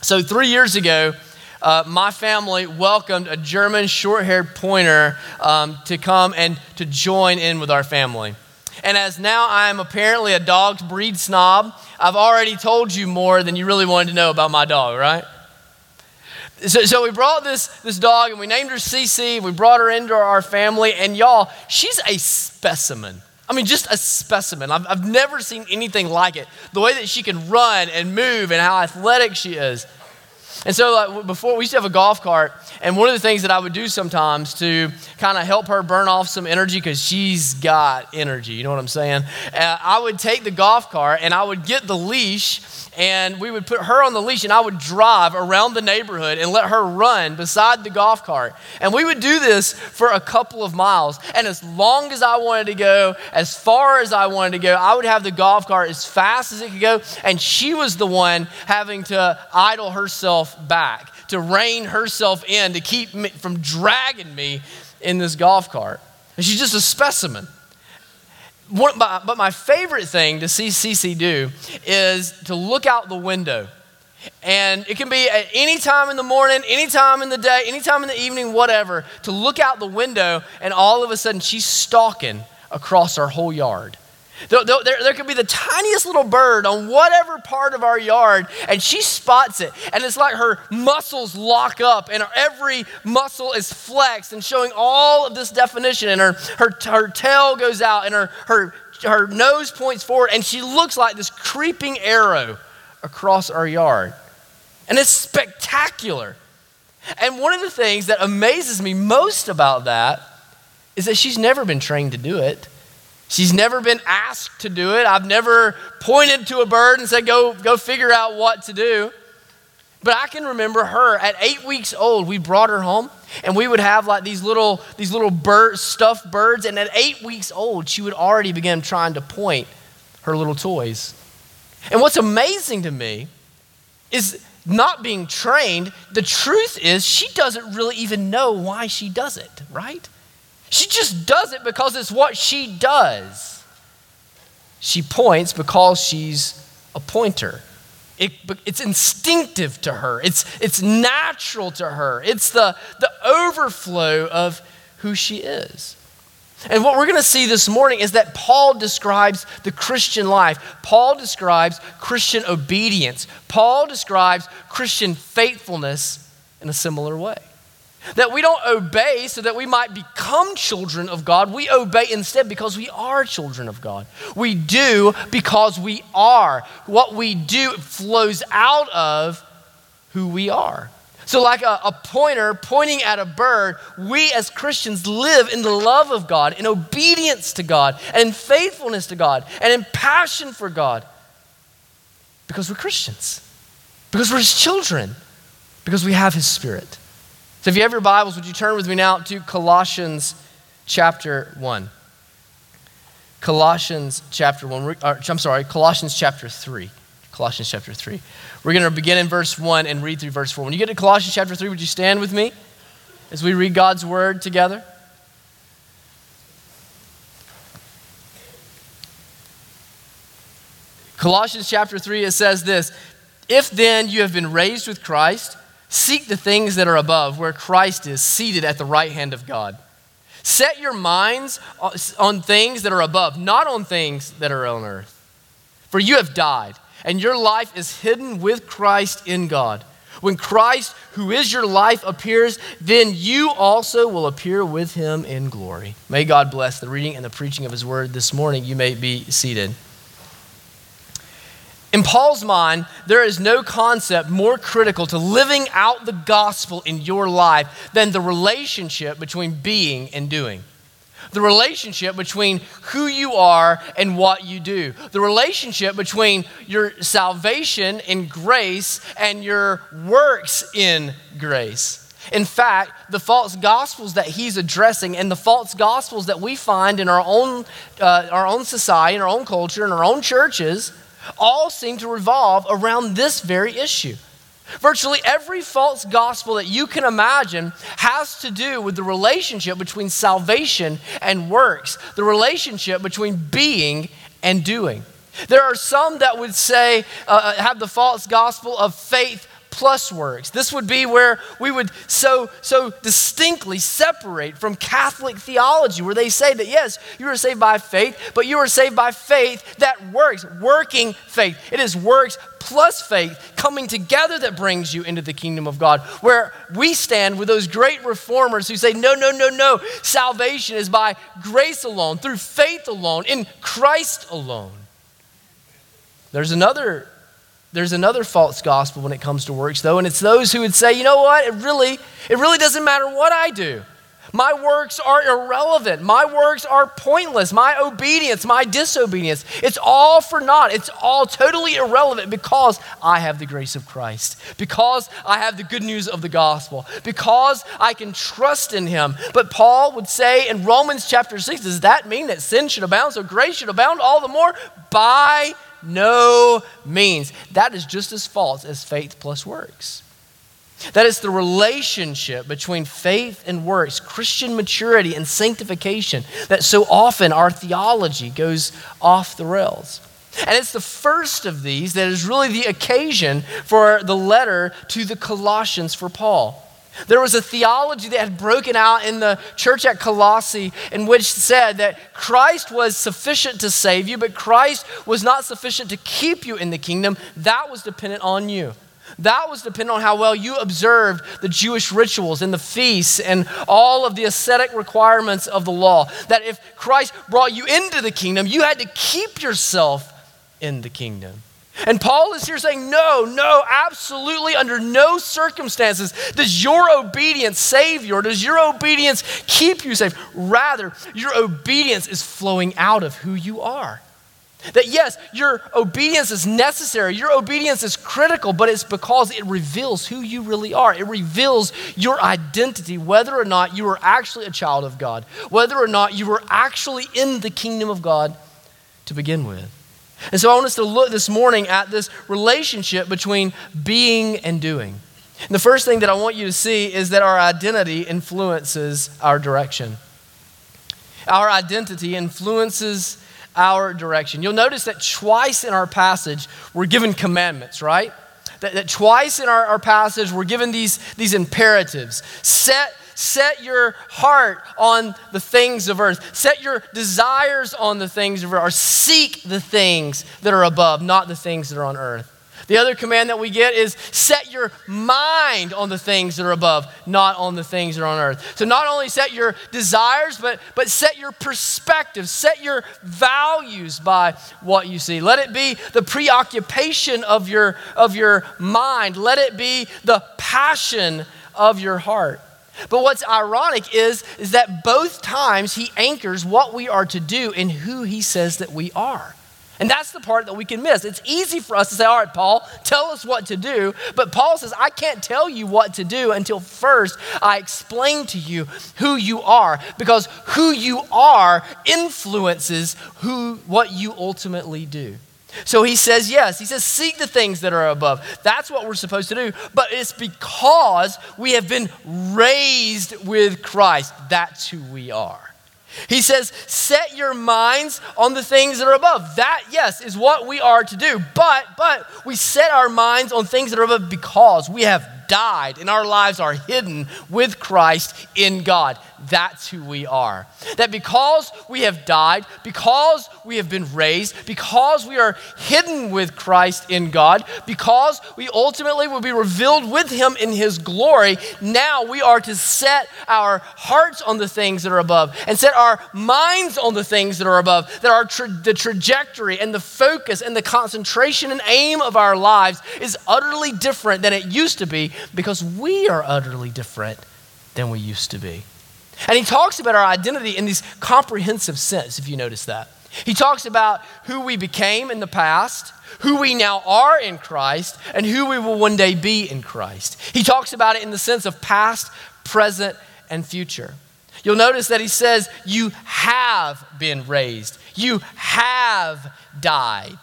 So, three years ago, uh, my family welcomed a German short haired pointer um, to come and to join in with our family. And as now I am apparently a dog breed snob, I've already told you more than you really wanted to know about my dog, right? So, so we brought this, this dog and we named her Cece. We brought her into our family, and y'all, she's a specimen. I mean, just a specimen. I've, I've never seen anything like it. The way that she can run and move and how athletic she is. And so, like, before we used to have a golf cart, and one of the things that I would do sometimes to kind of help her burn off some energy, because she's got energy, you know what I'm saying? Uh, I would take the golf cart and I would get the leash and we would put her on the leash and I would drive around the neighborhood and let her run beside the golf cart. And we would do this for a couple of miles. And as long as I wanted to go, as far as I wanted to go, I would have the golf cart as fast as it could go. And she was the one having to idle herself back, to rein herself in, to keep me from dragging me in this golf cart. And she's just a specimen but my favorite thing to see Cece do is to look out the window. And it can be at any time in the morning, any time in the day, any time in the evening, whatever, to look out the window and all of a sudden she's stalking across our whole yard. There, there, could be the tiniest little bird on whatever part of our yard, and she spots it. And it's like her muscles lock up, and every muscle is flexed and showing all of this definition. And her, her, her tail goes out, and her, her, her nose points forward, and she looks like this creeping arrow across our yard. And it's spectacular. And one of the things that amazes me most about that is that she's never been trained to do it. She's never been asked to do it. I've never pointed to a bird and said, go, go figure out what to do. But I can remember her at eight weeks old. We brought her home, and we would have like these little these little bird stuffed birds. And at eight weeks old, she would already begin trying to point her little toys. And what's amazing to me is not being trained. The truth is, she doesn't really even know why she does it. Right? She just does it because it's what she does. She points because she's a pointer. It, it's instinctive to her, it's, it's natural to her, it's the, the overflow of who she is. And what we're going to see this morning is that Paul describes the Christian life. Paul describes Christian obedience. Paul describes Christian faithfulness in a similar way. That we don't obey so that we might become children of God. We obey instead because we are children of God. We do because we are. What we do flows out of who we are. So, like a, a, pointer pointing at a bird, we as Christians live in the love of God, in obedience to God, and in faithfulness to God, and in passion for God. Because we're Christians, because we're His children, because we have His Spirit. So if you have your Bibles, would you turn with me now to Colossians chapter 1? Colossians chapter 1. Or, uh, I'm sorry, Colossians chapter 3. Colossians chapter 3. We're going to begin in verse 1 and read through verse 4. When you get to Colossians chapter 3, would you stand with me as we read God's word together? Colossians chapter 3, it says this If then you have been raised with Christ, Seek the things that are above, where Christ is seated at the right hand of God. Set your minds on things that are above, not on things that are on earth. For you have died, and your life is hidden with Christ in God. When Christ, who is your life, appears, then you also will appear with him in glory. May God bless the reading and the preaching of his word this morning. You may be seated. In Paul's mind, there is no concept more critical to living out the gospel in your life than the relationship between being and doing. The relationship between who you are and what you do. The relationship between your salvation in grace and your works in grace. In fact, the false gospels that he's addressing and the false gospels that we find in our own, uh, our own society, in our own culture, in our own churches all seem to revolve around this very issue. Virtually every false gospel that you can imagine has to do with the relationship between salvation and works, the relationship between being and doing. There are some that would say, uh, uh have the false gospel of faith plus works. This would be where we would so so distinctly separate from Catholic theology where they say that yes, you are saved by faith, but you are saved by faith that works, working faith. It is works plus faith coming together that brings you into the kingdom of God. Where we stand with those great reformers who say no, no, no, no. Salvation is by grace alone, through faith alone, in Christ alone. There's another there's another false gospel when it comes to works, though, and it's those who would say, you know what, it really, it really doesn't matter what I do. My works are irrelevant. My works are pointless. My obedience, my disobedience, it's all for naught. It's all totally irrelevant because I have the grace of Christ, because I have the good news of the gospel, because I can trust in Him. But Paul would say in Romans chapter 6, does that mean that sin should abound so grace should abound all the more? By no means. That is just as false as faith plus works. That is the relationship between faith and works, Christian maturity and sanctification, that so often our theology goes off the rails. And it's the first of these that is really the occasion for the letter to the Colossians for Paul. There was a theology that had broken out in the church at Colossae in which said that Christ was sufficient to save you, but Christ was not sufficient to keep you in the kingdom. That was dependent on you. That was dependent on how well you observed the Jewish rituals and the feasts and all of the ascetic requirements of the law. That if Christ brought you into the kingdom, you had to keep yourself in the kingdom. And Paul is here saying, no, no, absolutely under no circumstances does your obedience save you or does your obedience keep you safe. Rather, your obedience is flowing out of who you are. That yes, your obedience is necessary, your obedience is critical, but it's because it reveals who you really are. It reveals your identity, whether or not you are actually a child of God, whether or not you are actually in the kingdom of God to begin with. And so I want us to look this morning at this relationship between being and doing. And the first thing that I want you to see is that our identity influences our direction. Our identity influences our direction. You'll notice that twice in our passage we're given commandments, right? That, that twice in our, our passage we're given these, these imperatives. Set Set your heart on the things of earth. Set your desires on the things of earth, or seek the things that are above, not the things that are on earth. The other command that we get is set your mind on the things that are above, not on the things that are on earth. So not only set your desires, but, but set your perspective, set your values by what you see. Let it be the preoccupation of your, of your mind. Let it be the passion of your heart. But what's ironic is, is that both times he anchors what we are to do in who he says that we are. And that's the part that we can miss. It's easy for us to say, All right, Paul, tell us what to do. But Paul says, I can't tell you what to do until first I explain to you who you are. Because who you are influences who, what you ultimately do. So he says, yes. He says, seek the things that are above. That's what we're supposed to do. But it's because we have been raised with Christ. That's who we are. He says, set your minds on the things that are above. That, yes, is what we are to do. But, but we set our minds on things that are above because we have died and our lives are hidden with Christ in God. That's who we are. That because we have died, because we have been raised, because we are hidden with Christ in God, because we ultimately will be revealed with Him in His glory, now we are to set our hearts on the things that are above and set our minds on the things that are above. That our tra- the trajectory and the focus and the concentration and aim of our lives is utterly different than it used to be because we are utterly different than we used to be. And he talks about our identity in this comprehensive sense, if you notice that. He talks about who we became in the past, who we now are in Christ, and who we will one day be in Christ. He talks about it in the sense of past, present, and future. You'll notice that he says, You have been raised, you have died.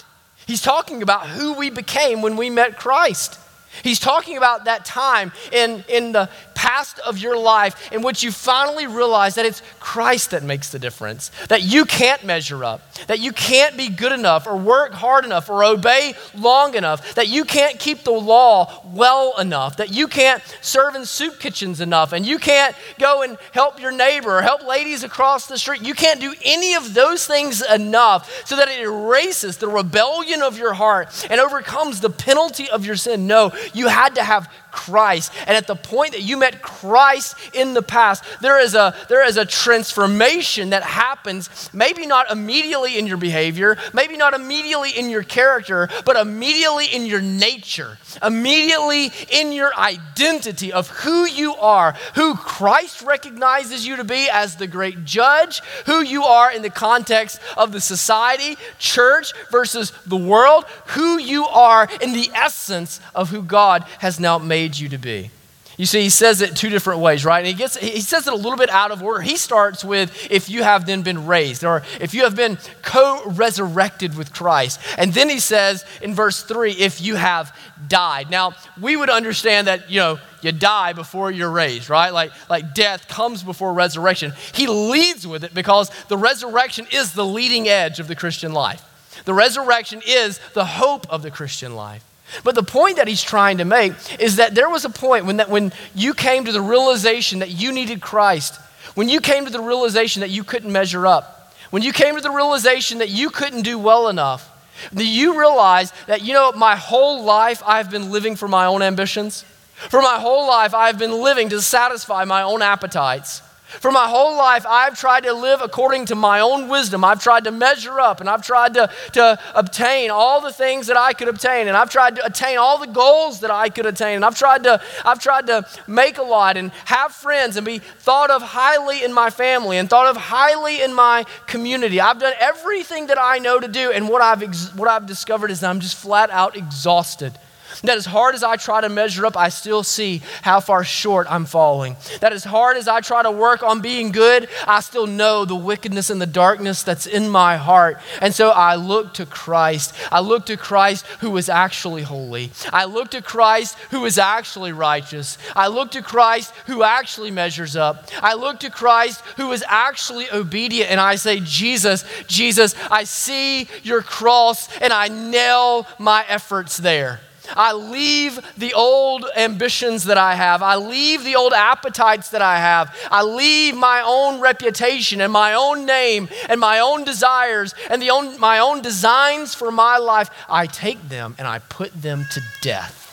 He's talking about who we became when we met Christ. He's talking about that time in, in the past of your life in which you finally realize that it's Christ that makes the difference, that you can't measure up, that you can't be good enough or work hard enough or obey long enough, that you can't keep the law well enough, that you can't serve in soup kitchens enough, and you can't go and help your neighbor or help ladies across the street. You can't do any of those things enough so that it erases the rebellion of your heart and overcomes the penalty of your sin. No, you had to have Christ. And at the point that you met Christ in the past, there is a, there is a transformation that happens, maybe not immediately in your behavior, maybe not immediately in your character, but immediately in your nature, immediately in your identity of who you are, who Christ recognizes you to be as the great judge, who you are in the context of the society, church versus the world, who you are in the essence of who God has now made made you to be. You see, he says it two different ways, right? And he, gets, he says it a little bit out of order. He starts with, if you have then been raised, or if you have been co resurrected with Christ. And then he says in verse three, if you have died. Now, we would understand that, you know, you die before you're raised, right? Like, like death comes before resurrection. He leads with it because the resurrection is the leading edge of the Christian life. The resurrection is the hope of the Christian life. But the point that he's trying to make is that there was a point when, that, when you came to the realization that you needed Christ, when you came to the realization that you couldn't measure up, when you came to the realization that you couldn't do well enough, that you realize that, you know, my whole life I've been living for my own ambitions. For my whole life I've been living to satisfy my own appetites. For my whole life, I've tried to live according to my own wisdom. I've tried to measure up and I've tried to, to obtain all the things that I could obtain. And I've tried to attain all the goals that I could attain. And I've tried to, I've tried to make a lot and have friends and be thought of highly in my family and thought of highly in my community. I've done everything that I know to do. And what I've, ex- what I've discovered is I'm just flat out exhausted. That as hard as I try to measure up, I still see how far short I'm falling. That as hard as I try to work on being good, I still know the wickedness and the darkness that's in my heart. And so I look to Christ. I look to Christ who is actually holy. I look to Christ who is actually righteous. I look to Christ who actually measures up. I look to Christ who is actually obedient. And I say, Jesus, Jesus, I see your cross and I nail my efforts there. I leave the old ambitions that I have. I leave the old appetites that I have. I leave my own reputation and my own name and my own desires and the own, my own designs for my life. I take them and I put them to death.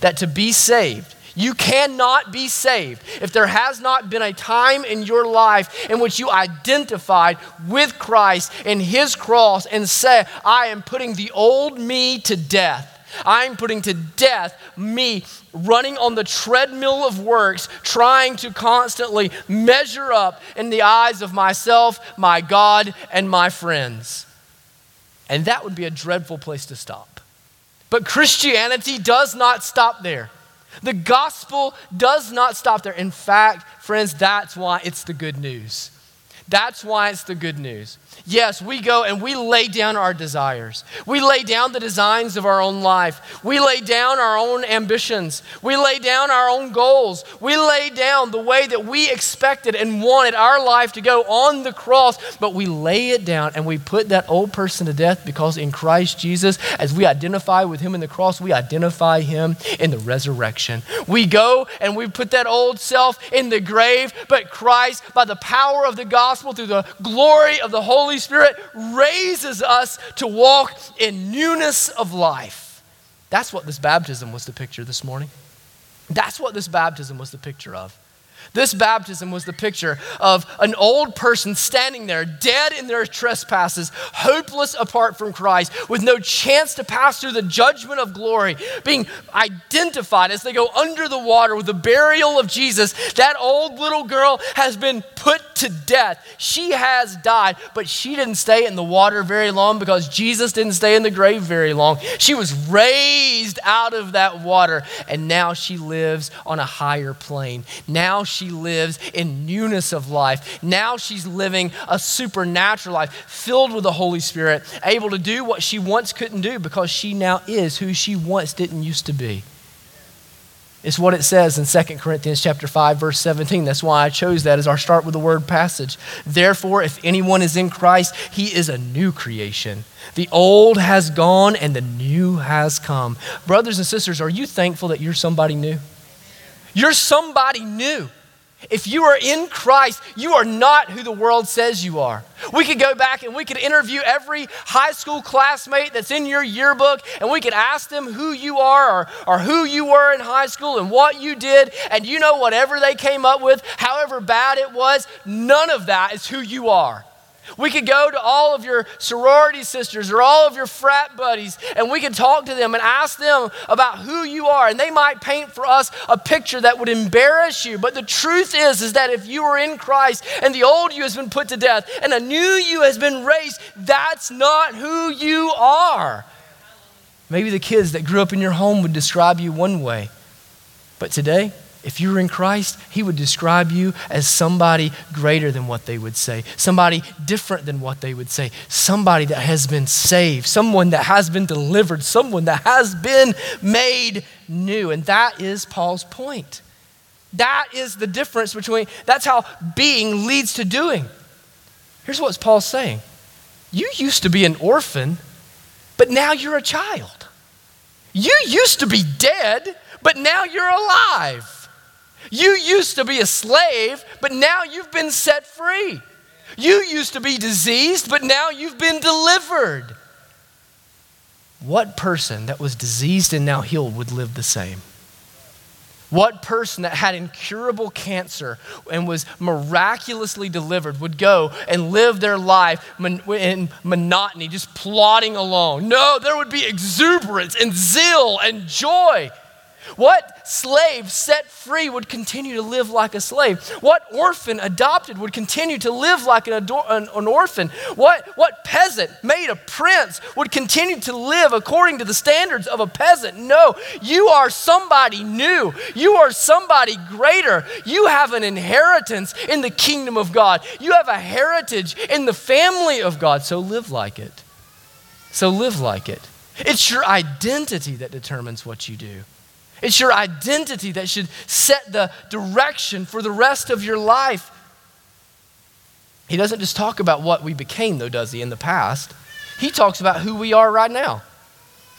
That to be saved, you cannot be saved if there has not been a time in your life in which you identified with Christ and His cross and said, I am putting the old me to death I'm putting to death me running on the treadmill of works, trying to constantly measure up in the eyes of myself, my God, and my friends. And that would be a dreadful place to stop. But Christianity does not stop there. The gospel does not stop there. In fact, friends, that's why it's the good news. That's why it's the good news. Yes, we go and we lay down our desires. We lay down the designs of our own life. We lay down our own ambitions. We lay down our own goals. We lay down the way that we expected and wanted our life to go on the cross, but we lay it down and we put that old person to death because in Christ Jesus, as we identify with him in the cross, we identify him in the resurrection. We go and we put that old self in the grave, but Christ, by the power of the gospel, through the glory of the Holy Holy Spirit raises us to walk in newness of life. That's what this baptism was the picture this morning. That's what this baptism was the picture of. This baptism was the picture of an old person standing there, dead in their trespasses, hopeless apart from Christ, with no chance to pass through the judgment of glory, being identified as they go under the water with the burial of Jesus. That old little girl has been put to death. She has died, but she didn't stay in the water very long because Jesus didn't stay in the grave very long. She was raised out of that water, and now she lives on a higher plane. Now she lives in newness of life. Now she's living a supernatural life filled with the Holy Spirit, able to do what she once couldn't do because she now is who she once didn't used to be. It's what it says in 2 Corinthians chapter 5 verse 17. That's why I chose that as our start with the word passage. Therefore, if anyone is in Christ, he is a new creation. The old has gone and the new has come. Brothers and sisters, are you thankful that you're somebody new? You're somebody new. If you are in Christ, you are not who the world says you are. We could go back and we could interview every high school classmate that's in your yearbook and we could ask them who you are or, or who you were in high school and what you did. And you know, whatever they came up with, however bad it was, none of that is who you are. We could go to all of your sorority sisters or all of your frat buddies and we could talk to them and ask them about who you are and they might paint for us a picture that would embarrass you. But the truth is is that if you are in Christ and the old you has been put to death and a new you has been raised, that's not who you are. Maybe the kids that grew up in your home would describe you one way. But today, if you were in Christ, He would describe you as somebody greater than what they would say, somebody different than what they would say, somebody that has been saved, someone that has been delivered, someone that has been made new. And that is Paul's point. That is the difference between, that's how being leads to doing. Here's what Paul's saying You used to be an orphan, but now you're a child. You used to be dead, but now you're alive. You used to be a slave, but now you've been set free. You used to be diseased, but now you've been delivered. What person that was diseased and now healed would live the same? What person that had incurable cancer and was miraculously delivered would go and live their life in monotony, just plodding along? No, there would be exuberance and zeal and joy. What slave set free would continue to live like a slave? What orphan adopted would continue to live like an, ador- an, an, orphan? What, what peasant made a prince would continue to live according to the standards of a peasant? No, you are somebody new. You are somebody greater. You have an inheritance in the kingdom of God. You have a heritage in the family of God. So live like it. So live like it. It's your identity that determines what you do. It's your identity that should set the direction for the rest of your life. He doesn't just talk about what we became, though, does he, in the past? He talks about who we are right now.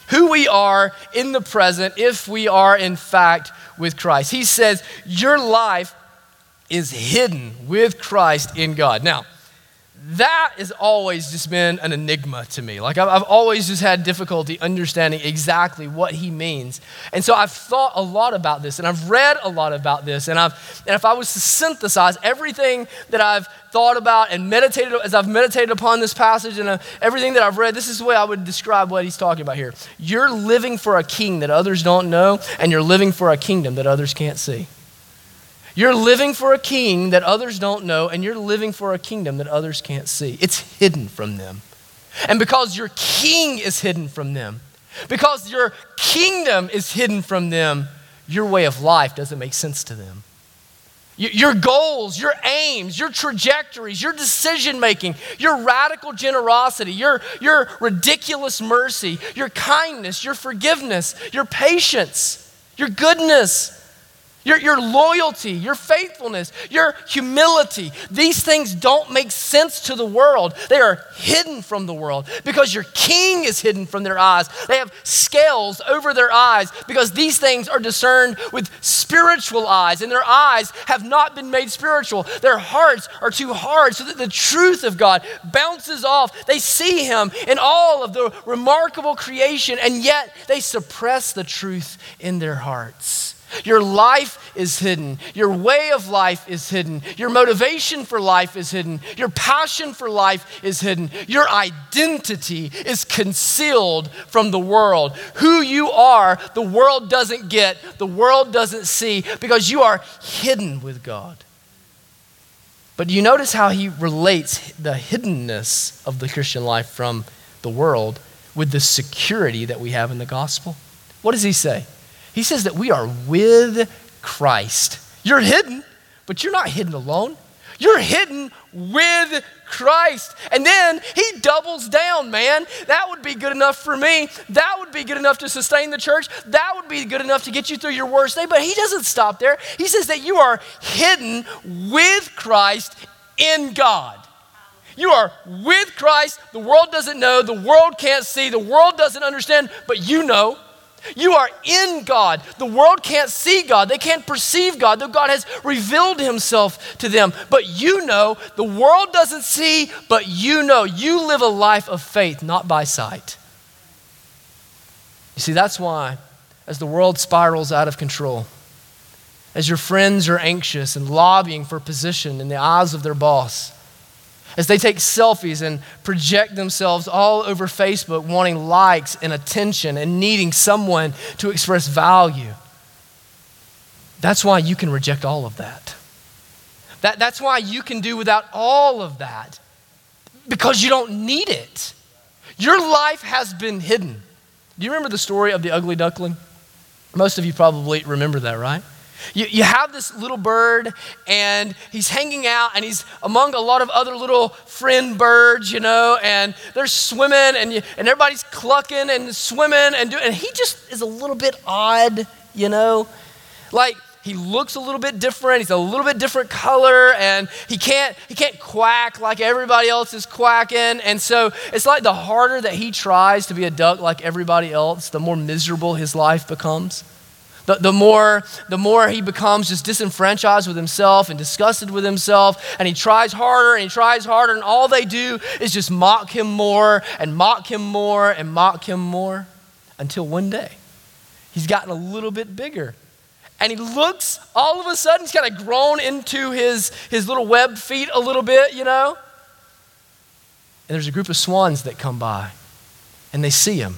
Who we are in the present if we are, in fact, with Christ. He says, Your life is hidden with Christ in God. Now, that has always just been an enigma to me. Like, I've, I've, always just had difficulty understanding exactly what he means. And so I've thought a lot about this, and I've read a lot about this. And, I've, and if I was to synthesize everything that I've thought about and meditated, as I've meditated upon this passage and uh, everything that I've read, this is the way I would describe what he's talking about here. You're living for a king that others don't know, and you're living for a kingdom that others can't see. You're living for a king that others don't know, and you're living for a kingdom that others can't see. It's hidden from them. And because your king is hidden from them, because your kingdom is hidden from them, your way of life doesn't make sense to them. Your goals, your aims, your trajectories, your decision making, your radical generosity, your, your ridiculous mercy, your kindness, your forgiveness, your patience, your goodness, your, your loyalty, your faithfulness, your humility. These things don't make sense to the world. They are hidden from the world because your king is hidden from their eyes. They have scales over their eyes because these things are discerned with spiritual eyes, and their eyes have not been made spiritual. Their hearts are too hard so that the truth of God bounces off. They see Him in all of the remarkable creation, and yet they suppress the truth in their hearts. Your life is hidden. Your way of life is hidden. Your motivation for life is hidden. Your passion for life is hidden. Your identity is concealed from the world. Who you are, the world doesn't get, the world doesn't see because you are hidden with God. But you notice how he relates the hiddenness of the Christian life from the world with the security that we have in the gospel? What does he say? He says that we are with Christ. You're hidden, but you're not hidden alone. You're hidden with Christ. And then he doubles down, man. That would be good enough for me. That would be good enough to sustain the church. That would be good enough to get you through your worst day. But he doesn't stop there. He says that you are hidden with Christ in God. You are with Christ. The world doesn't know, the world can't see, the world doesn't understand, but you know. You are in God. The world can't see God. They can't perceive God, though God has revealed himself to them. But you know, the world doesn't see, but you know. You live a life of faith, not by sight. You see, that's why, as the world spirals out of control, as your friends are anxious and lobbying for position in the eyes of their boss, as they take selfies and project themselves all over Facebook, wanting likes and attention and needing someone to express value. That's why you can reject all of that. that that's why you can do without all of that because you don't need it. Your life has been hidden. Do you remember the story of the ugly duckling? Most of you probably remember that, right? You, you have this little bird, and he's hanging out, and he's among a lot of other little friend birds, you know, and they're swimming, and, you, and everybody's clucking and swimming, and, do, and he just is a little bit odd, you know. Like, he looks a little bit different he's a little bit different color and he can't he can't quack like everybody else is quacking and so it's like the harder that he tries to be a duck like everybody else the more miserable his life becomes the, the, more, the more he becomes just disenfranchised with himself and disgusted with himself, and he tries harder and he tries harder, and all they do is just mock him more and mock him more and mock him more until one day he's gotten a little bit bigger. And he looks, all of a sudden, he's kind of grown into his, his little web feet a little bit, you know? And there's a group of swans that come by, and they see him.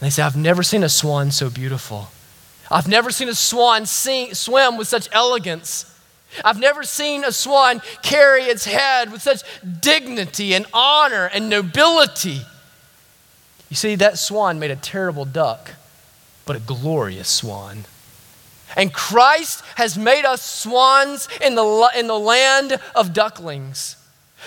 And they say, I've never seen a swan so beautiful. I've never seen a swan sing, swim with such elegance. I've never seen a swan carry its head with such dignity and honor and nobility. You see, that swan made a terrible duck, but a glorious swan. And Christ has made us swans in the, in the land of ducklings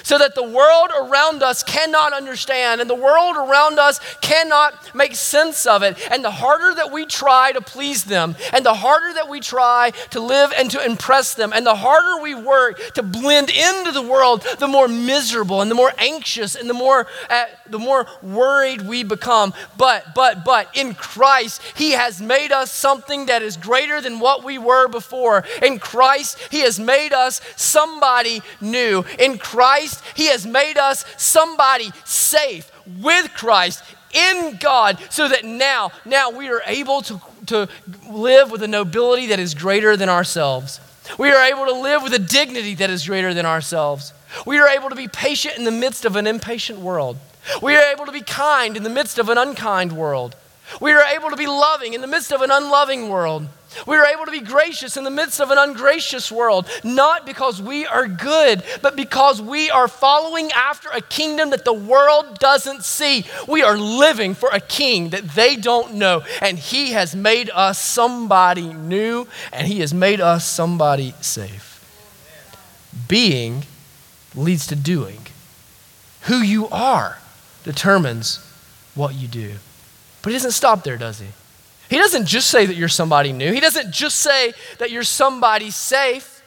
so that the world around us cannot understand and the world around us cannot make sense of it. And the harder that we try to please them, and the harder that we try to live and to impress them, and the harder we work to blend into the world, the more miserable and the more anxious and the more, uh, the more worried we become. But, but, but in Christ, He has made us something that is greater than what we were before. In Christ, He has made us somebody new. In Christ, Christ, He has made us somebody safe with Christ in God so that now, now we are able to, to live with a nobility that is greater than ourselves. We are able to live with a dignity that is greater than ourselves. We are able to be patient in the midst of an impatient world. We are able to be kind in the midst of an unkind world. We are able to be loving in the midst of an unloving world. We are able to be gracious in the midst of an ungracious world, not because we are good, but because we are following after a kingdom that the world doesn't see. We are living for a king that they don't know, and he has made us somebody new, and he has made us somebody safe. Being leads to doing. Who you are determines what you do. But he doesn't stop there, does he? He doesn't just say that you're somebody new. He doesn't just say that you're somebody safe.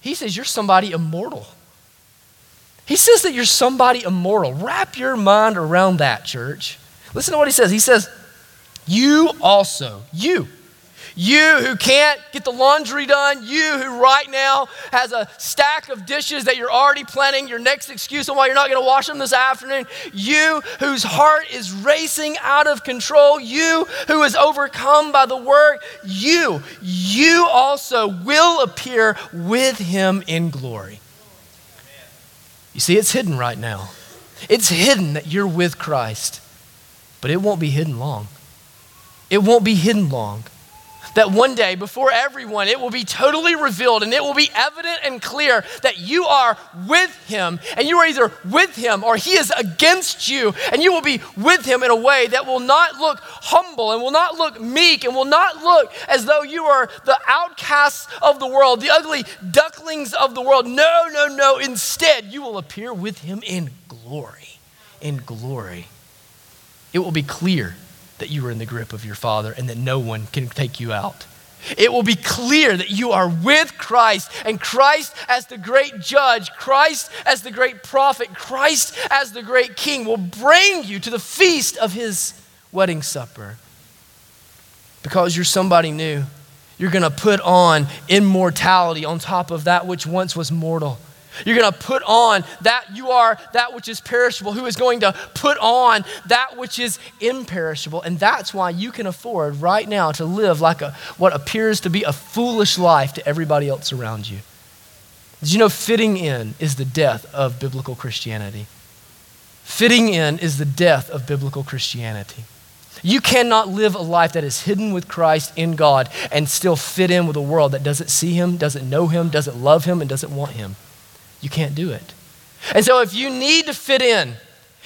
He says you're somebody immortal. He says that you're somebody immortal. Wrap your mind around that, church. Listen to what he says. He says, You also, you, you who can't get the laundry done, you who right now has a stack of dishes that you're already planning your next excuse on why you're not going to wash them this afternoon, you whose heart is racing out of control, you who is overcome by the work, you, you also will appear with him in glory. You see, it's hidden right now. It's hidden that you're with Christ, but it won't be hidden long. It won't be hidden long. That one day, before everyone, it will be totally revealed and it will be evident and clear that you are with him and you are either with him or he is against you and you will be with him in a way that will not look humble and will not look meek and will not look as though you are the outcasts of the world, the ugly ducklings of the world. No, no, no. Instead, you will appear with him in glory. In glory. It will be clear that you are in the grip of your Father and that no one can take you out. It will be clear that you are with Christ and Christ as the great judge, Christ as the great prophet, Christ as the great king will bring you to the feast of his wedding supper. Because you're somebody new, you're going to put on immortality on top of that which once was mortal. You're going to put on that you are that which is perishable, who is going to put on that which is imperishable. And that's why you can afford right now to live like a, what appears to be a foolish life to everybody else around you. Did you know fitting in is the death of biblical Christianity? Fitting in is the death of biblical Christianity. You cannot live a life that is hidden with Christ in God and still fit in with a world that doesn't see Him, doesn't know Him, doesn't love Him, and doesn't want Him. You can't do it. And so, if you need to fit in,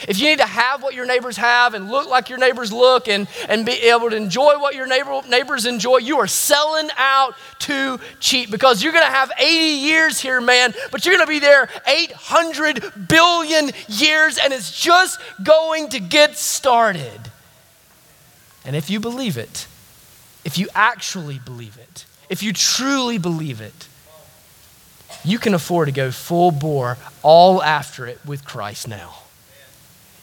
if you need to have what your neighbors have and look like your neighbors look and, and be able to enjoy what your neighbor, neighbors enjoy, you are selling out too cheap because you're going to have 80 years here, man, but you're going to be there 800 billion years and it's just going to get started. And if you believe it, if you actually believe it, if you truly believe it, you can afford to go full bore all after it with Christ now.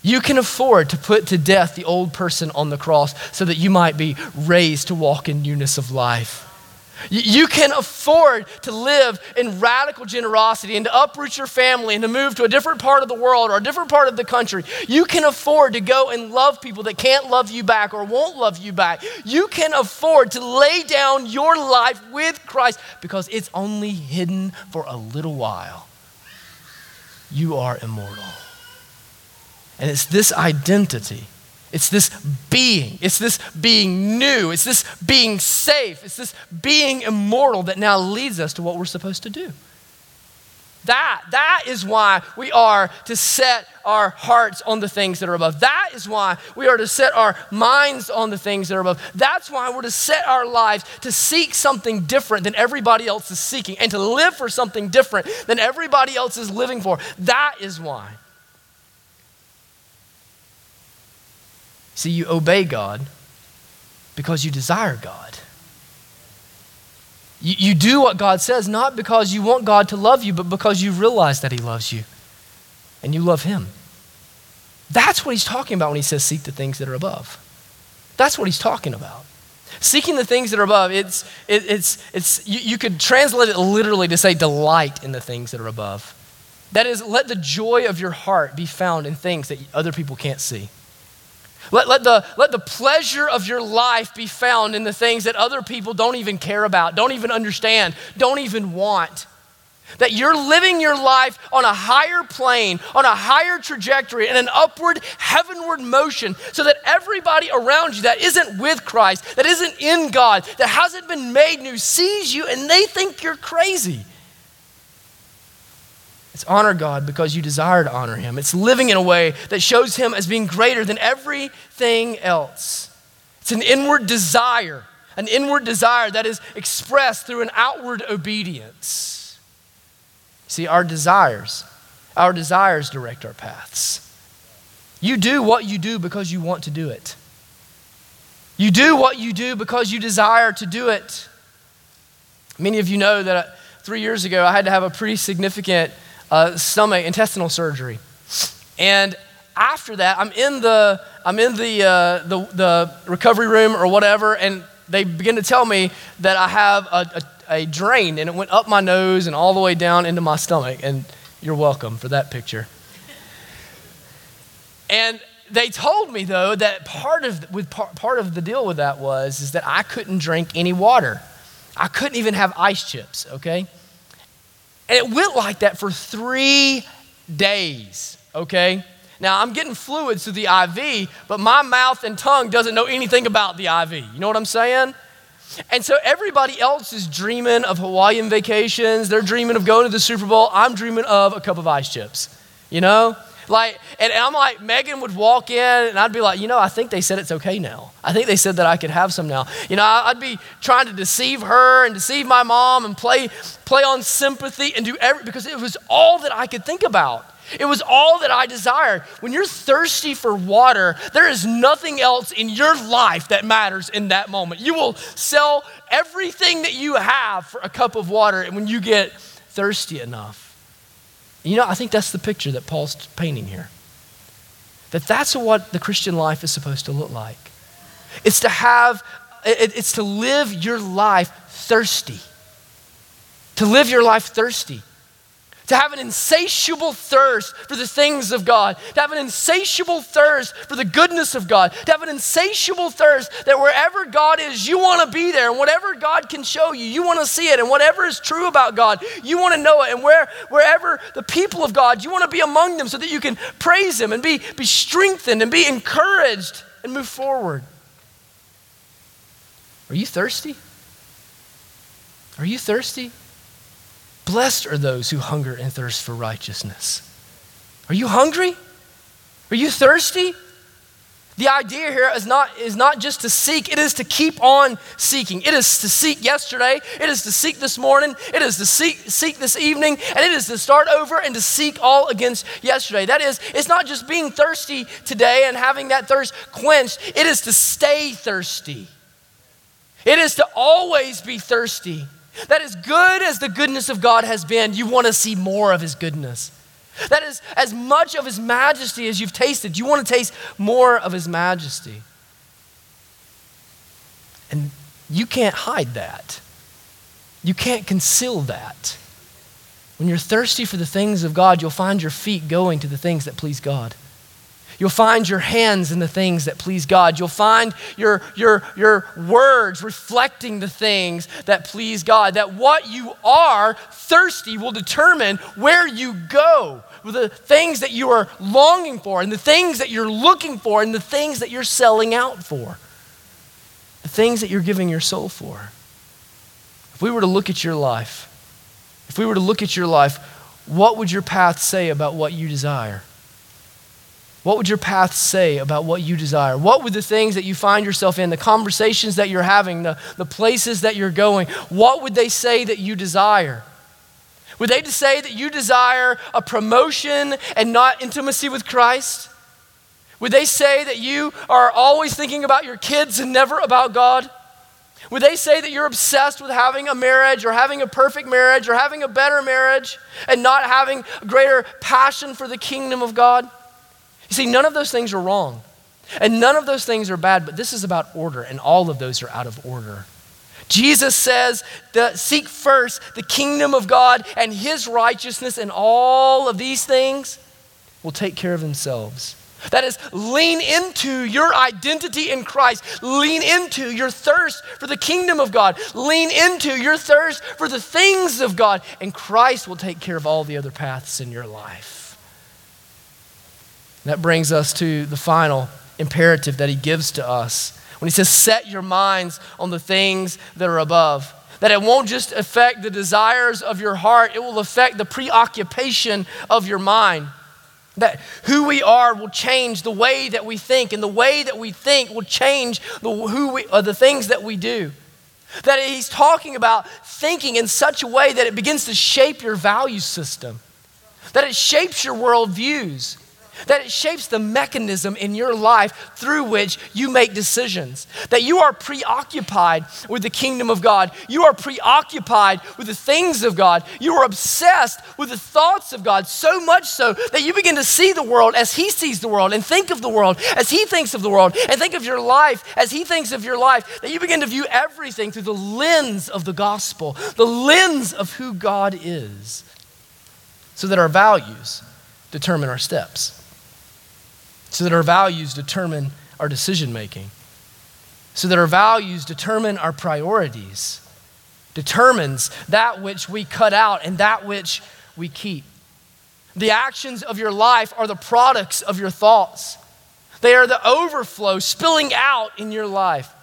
You can afford to put to death the old person on the cross so that you might be raised to walk in newness of life. You can afford to live in radical generosity and to uproot your family and to move to a different part of the world or a different part of the country. You can afford to go and love people that can't love you back or won't love you back. You can afford to lay down your life with Christ because it's only hidden for a little while. You are immortal. And it's this identity it's this being. It's this being new. It's this being safe. It's this being immortal that now leads us to what we're supposed to do. That, that is why we are to set our hearts on the things that are above. That is why we are to set our minds on the things that are above. That's why we're to set our lives to seek something different than everybody else is seeking and to live for something different than everybody else is living for. That is why. See, you obey God because you desire God. You, you do what God says, not because you want God to love you, but because you realize that He loves you and you love Him. That's what He's talking about when He says, Seek the things that are above. That's what He's talking about. Seeking the things that are above, it's, it, it's, it's, you, you could translate it literally to say, delight in the things that are above. That is, let the joy of your heart be found in things that other people can't see. Let, let, the, let the pleasure of your life be found in the things that other people don't even care about, don't even understand, don't even want. That you're living your life on a higher plane, on a higher trajectory, in an upward, heavenward motion, so that everybody around you that isn't with Christ, that isn't in God, that hasn't been made new, sees you and they think you're crazy. It's honor God because you desire to honor Him. It's living in a way that shows Him as being greater than everything else. It's an inward desire, an inward desire that is expressed through an outward obedience. See, our desires, our desires direct our paths. You do what you do because you want to do it. You do what you do because you desire to do it. Many of you know that uh, three years ago I had to have a pretty significant uh, stomach intestinal surgery. And after that, I'm in the I'm in the, uh, the the recovery room or whatever, and they begin to tell me that I have a, a, a drain, and it went up my nose and all the way down into my stomach. And you're welcome for that picture. And they told me though that part of with part, part of the deal with that was is that I couldn't drink any water. I couldn't even have ice chips, okay? And it went like that for three days, okay? Now, I'm getting fluids through the IV, but my mouth and tongue doesn't know anything about the IV. You know what I'm saying? And so everybody else is dreaming of Hawaiian vacations. They're dreaming of going to the Super Bowl. I'm dreaming of a cup of ice chips, you know? Like, and, I'm like, Megan would walk in and I'd be like, you know, I think they said it's okay now. I think they said that I could have some now. You know, I'd be trying to deceive her and deceive my mom and play, play on sympathy and do every, because it was all that I could think about. It was all that I desired. When you're thirsty for water, there is nothing else in your life that matters in that moment. You will sell everything that you have for a cup of water and when you get thirsty enough. You know, I think that's the picture that Paul's painting here. That that's what the Christian life is supposed to look like. It's to have, it's to live your life thirsty. To live your life thirsty to have an insatiable thirst for the things of God, to have an insatiable thirst for the goodness of God, to have an insatiable thirst that wherever God is, you want to be there, and whatever God can show you, you want to see it, and whatever is true about God, you want to know it, and where, wherever the people of God, you want to be among them so that you can praise Him and be, be strengthened and be encouraged and move forward. Are you thirsty? Are you thirsty? Blessed are those who hunger and thirst for righteousness. Are you hungry? Are you thirsty? The idea here is not, is not just to seek, it is to keep on seeking. It is to seek yesterday, it is to seek this morning, it is to seek, seek this evening, and it is to start over and to seek all against yesterday. That is, it's not just being thirsty today and having that thirst quenched, it is to stay thirsty. It is to always be thirsty. That as good as the goodness of God has been, you want to see more of his goodness. That is as much of his majesty as you've tasted, you want to taste more of his majesty. And you can't hide that. You can't conceal that. When you're thirsty for the things of God, you'll find your feet going to the things that please God. You'll find your hands in the things that please God. You'll find your, your, your words reflecting the things that please God. That what you are thirsty will determine where you go, the things that you are longing for, and the things that you're looking for, and the things that you're selling out for, the things that you're giving your soul for. If we were to look at your life, if we were to look at your life, what would your path say about what you desire? What would your path say about what you desire? What would the things that you find yourself in, the conversations that you're having, the, the places that you're going, what would they say that you desire? Would they say that you desire a promotion and not intimacy with Christ? Would they say that you are always thinking about your kids and never about God? Would they say that you're obsessed with having a marriage or having a perfect marriage or having a better marriage and not having a greater passion for the kingdom of God? You see, none of those things are wrong. And none of those things are bad, but this is about order, and all of those are out of order. Jesus says, Seek first the kingdom of God and his righteousness, and all of these things will take care of themselves. That is, lean into your identity in Christ. Lean into your thirst for the kingdom of God. Lean into your thirst for the things of God, and Christ will take care of all the other paths in your life. That brings us to the final imperative that he gives to us when he says, Set your minds on the things that are above. That it won't just affect the desires of your heart, it will affect the preoccupation of your mind. That who we are will change the way that we think, and the way that we think will change the, who we, uh, the things that we do. That he's talking about thinking in such a way that it begins to shape your value system, that it shapes your worldviews that it shapes the mechanism in your life through which you make decisions. That you are preoccupied with the kingdom of God. You are preoccupied with the things of God. You are obsessed with the thoughts of God, so much so that you begin to see the world as He sees the world and think of the world as He thinks of the world and think of your life as He thinks of your life. That you begin to view everything through the lens of the gospel, the lens of who God is, so that our values determine our steps so that our values determine our decision making, so that our values determine our priorities, determines that which we cut out and that which we keep. The actions of your life are the products of your thoughts. They are the overflow spilling out in your life.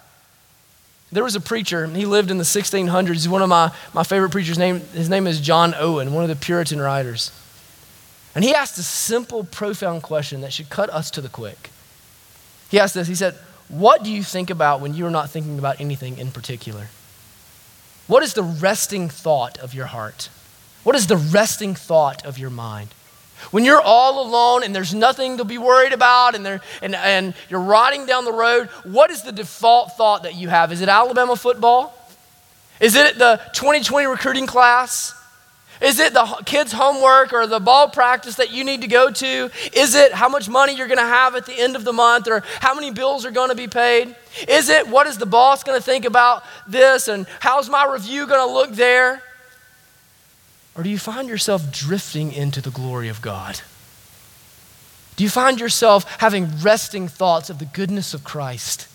There was a preacher, he lived in the 1600s. He's one of my, my favorite preachers. Name, his name is John Owen, one of the Puritan writers. And he asked a simple, profound question that should cut us to the quick. He asked this He said, What do you think about when you are not thinking about anything in particular? What is the resting thought of your heart? What is the resting thought of your mind? When you're all alone and there's nothing to be worried about and, there, and, and you're riding down the road, what is the default thought that you have? Is it Alabama football? Is it the 2020 recruiting class? Is it the kids' homework or the ball practice that you need to go to? Is it how much money you're going to have at the end of the month or how many bills are going to be paid? Is it what is the boss going to think about this and how's my review going to look there? Or do you find yourself drifting into the glory of God? Do you find yourself having resting thoughts of the goodness of Christ?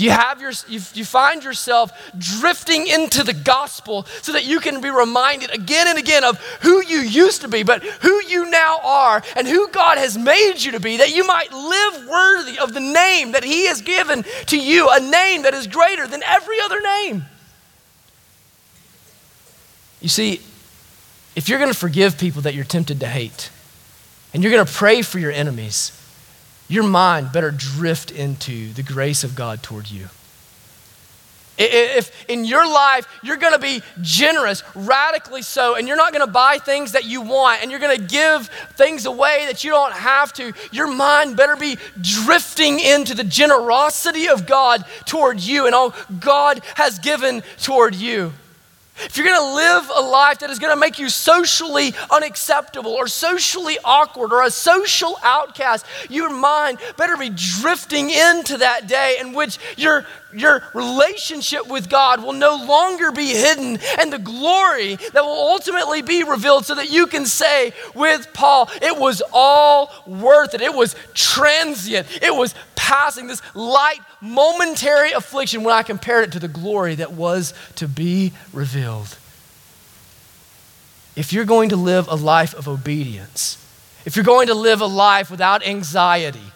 Do you, have your, you, you find yourself drifting into the gospel so that you can be reminded again and again of who you used to be, but who you now are, and who God has made you to be, that you might live worthy of the name that He has given to you, a name that is greater than every other name? You see, if you're going to forgive people that you're tempted to hate, and you're going to pray for your enemies, your mind better drift into the grace of God toward you. If in your life you're going to be generous, radically so, and you're not going to buy things that you want, and you're going to give things away that you don't have to, your mind better be drifting into the generosity of God toward you and all God has given toward you. If you're going to live a life that is going to make you socially unacceptable or socially awkward or a social outcast, your mind better be drifting into that day in which your your relationship with God will no longer be hidden, and the glory that will ultimately be revealed, so that you can say with Paul, it was all worth it. It was transient, it was passing, this light, momentary affliction when I compared it to the glory that was to be revealed. If you're going to live a life of obedience, if you're going to live a life without anxiety,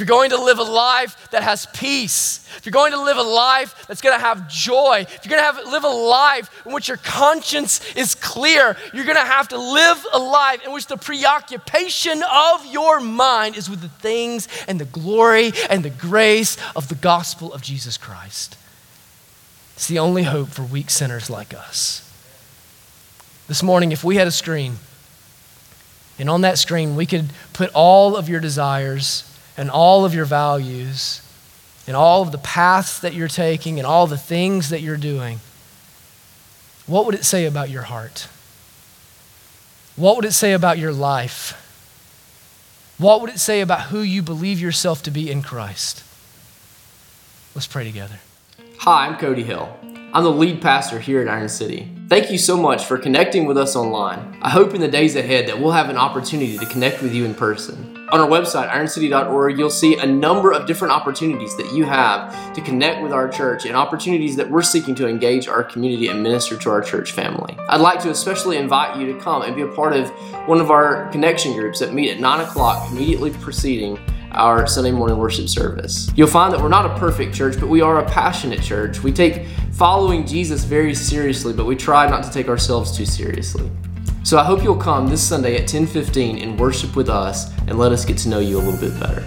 you're going to live a life that has peace, if you're going to live a life that's going to have joy, if you're going to have, live a life in which your conscience is clear, you're going to have to live a life in which the preoccupation of your mind is with the things and the glory and the grace of the gospel of Jesus Christ. It's the only hope for weak sinners like us. This morning, if we had a screen, and on that screen we could put all of your desires and all of your values and all of the paths that you're taking and all the things that you're doing, what would it say about your heart? What would it say about your life? What would it say about who you believe yourself to be in Christ? Let's pray together. Hi, I'm Cody Hill. I'm the lead pastor here at Iron City. Thank you so much for connecting with us online. I hope in the days ahead that we'll have an opportunity to connect with you in person. On our website, ironcity.org, you'll see a number of different opportunities that you have to connect with our church and opportunities that we're seeking to engage our community and minister to our church family. I'd like to especially invite you to come and be a part of one of our connection groups that meet at 9 o'clock immediately preceding our Sunday morning worship service. You'll find that we're not a perfect church, but we are a passionate church. We take following Jesus very seriously, but we try not to take ourselves too seriously. So I hope you'll come this Sunday at 10:15 and worship with us and let us get to know you a little bit better.